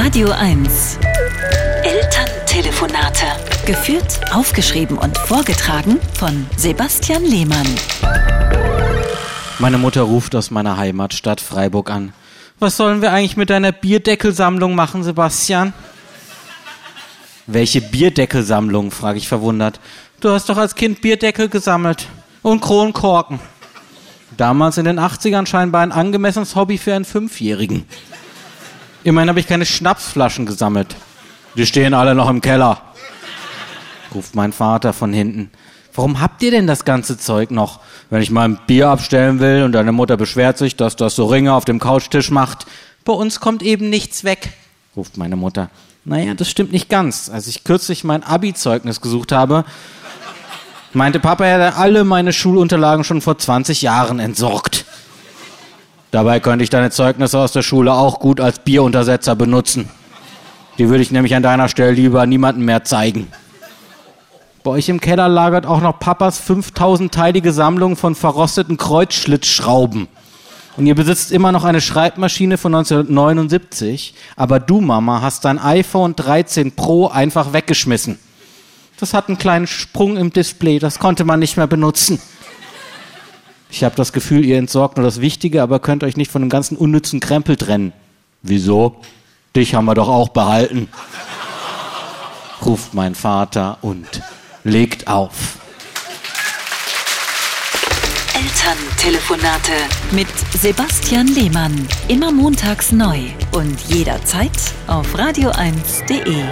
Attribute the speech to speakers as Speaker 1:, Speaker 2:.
Speaker 1: Radio 1. Elterntelefonate. Geführt, aufgeschrieben und vorgetragen von Sebastian Lehmann.
Speaker 2: Meine Mutter ruft aus meiner Heimatstadt Freiburg an. Was sollen wir eigentlich mit deiner Bierdeckelsammlung machen, Sebastian? Welche Bierdeckelsammlung? frage ich verwundert. Du hast doch als Kind Bierdeckel gesammelt. Und Kronkorken. Damals in den 80ern scheinbar ein angemessenes Hobby für einen Fünfjährigen. Immerhin habe ich keine Schnapsflaschen gesammelt. Die stehen alle noch im Keller, ruft mein Vater von hinten. Warum habt ihr denn das ganze Zeug noch? Wenn ich mal ein Bier abstellen will und deine Mutter beschwert sich, dass das so Ringe auf dem Couchtisch macht. Bei uns kommt eben nichts weg, ruft meine Mutter. Naja, das stimmt nicht ganz. Als ich kürzlich mein Abi-Zeugnis gesucht habe, meinte Papa, er hätte alle meine Schulunterlagen schon vor 20 Jahren entsorgt. Dabei könnte ich deine Zeugnisse aus der Schule auch gut als Bieruntersetzer benutzen. Die würde ich nämlich an deiner Stelle lieber niemandem mehr zeigen. Bei euch im Keller lagert auch noch Papas 5000-teilige Sammlung von verrosteten Kreuzschlitzschrauben. Und ihr besitzt immer noch eine Schreibmaschine von 1979, aber du, Mama, hast dein iPhone 13 Pro einfach weggeschmissen. Das hat einen kleinen Sprung im Display, das konnte man nicht mehr benutzen. Ich habe das Gefühl, ihr entsorgt nur das Wichtige, aber könnt euch nicht von dem ganzen unnützen Krempel trennen. Wieso? Dich haben wir doch auch behalten. ruft mein Vater und legt auf.
Speaker 1: Elterntelefonate mit Sebastian Lehmann. Immer montags neu und jederzeit auf radio1.de.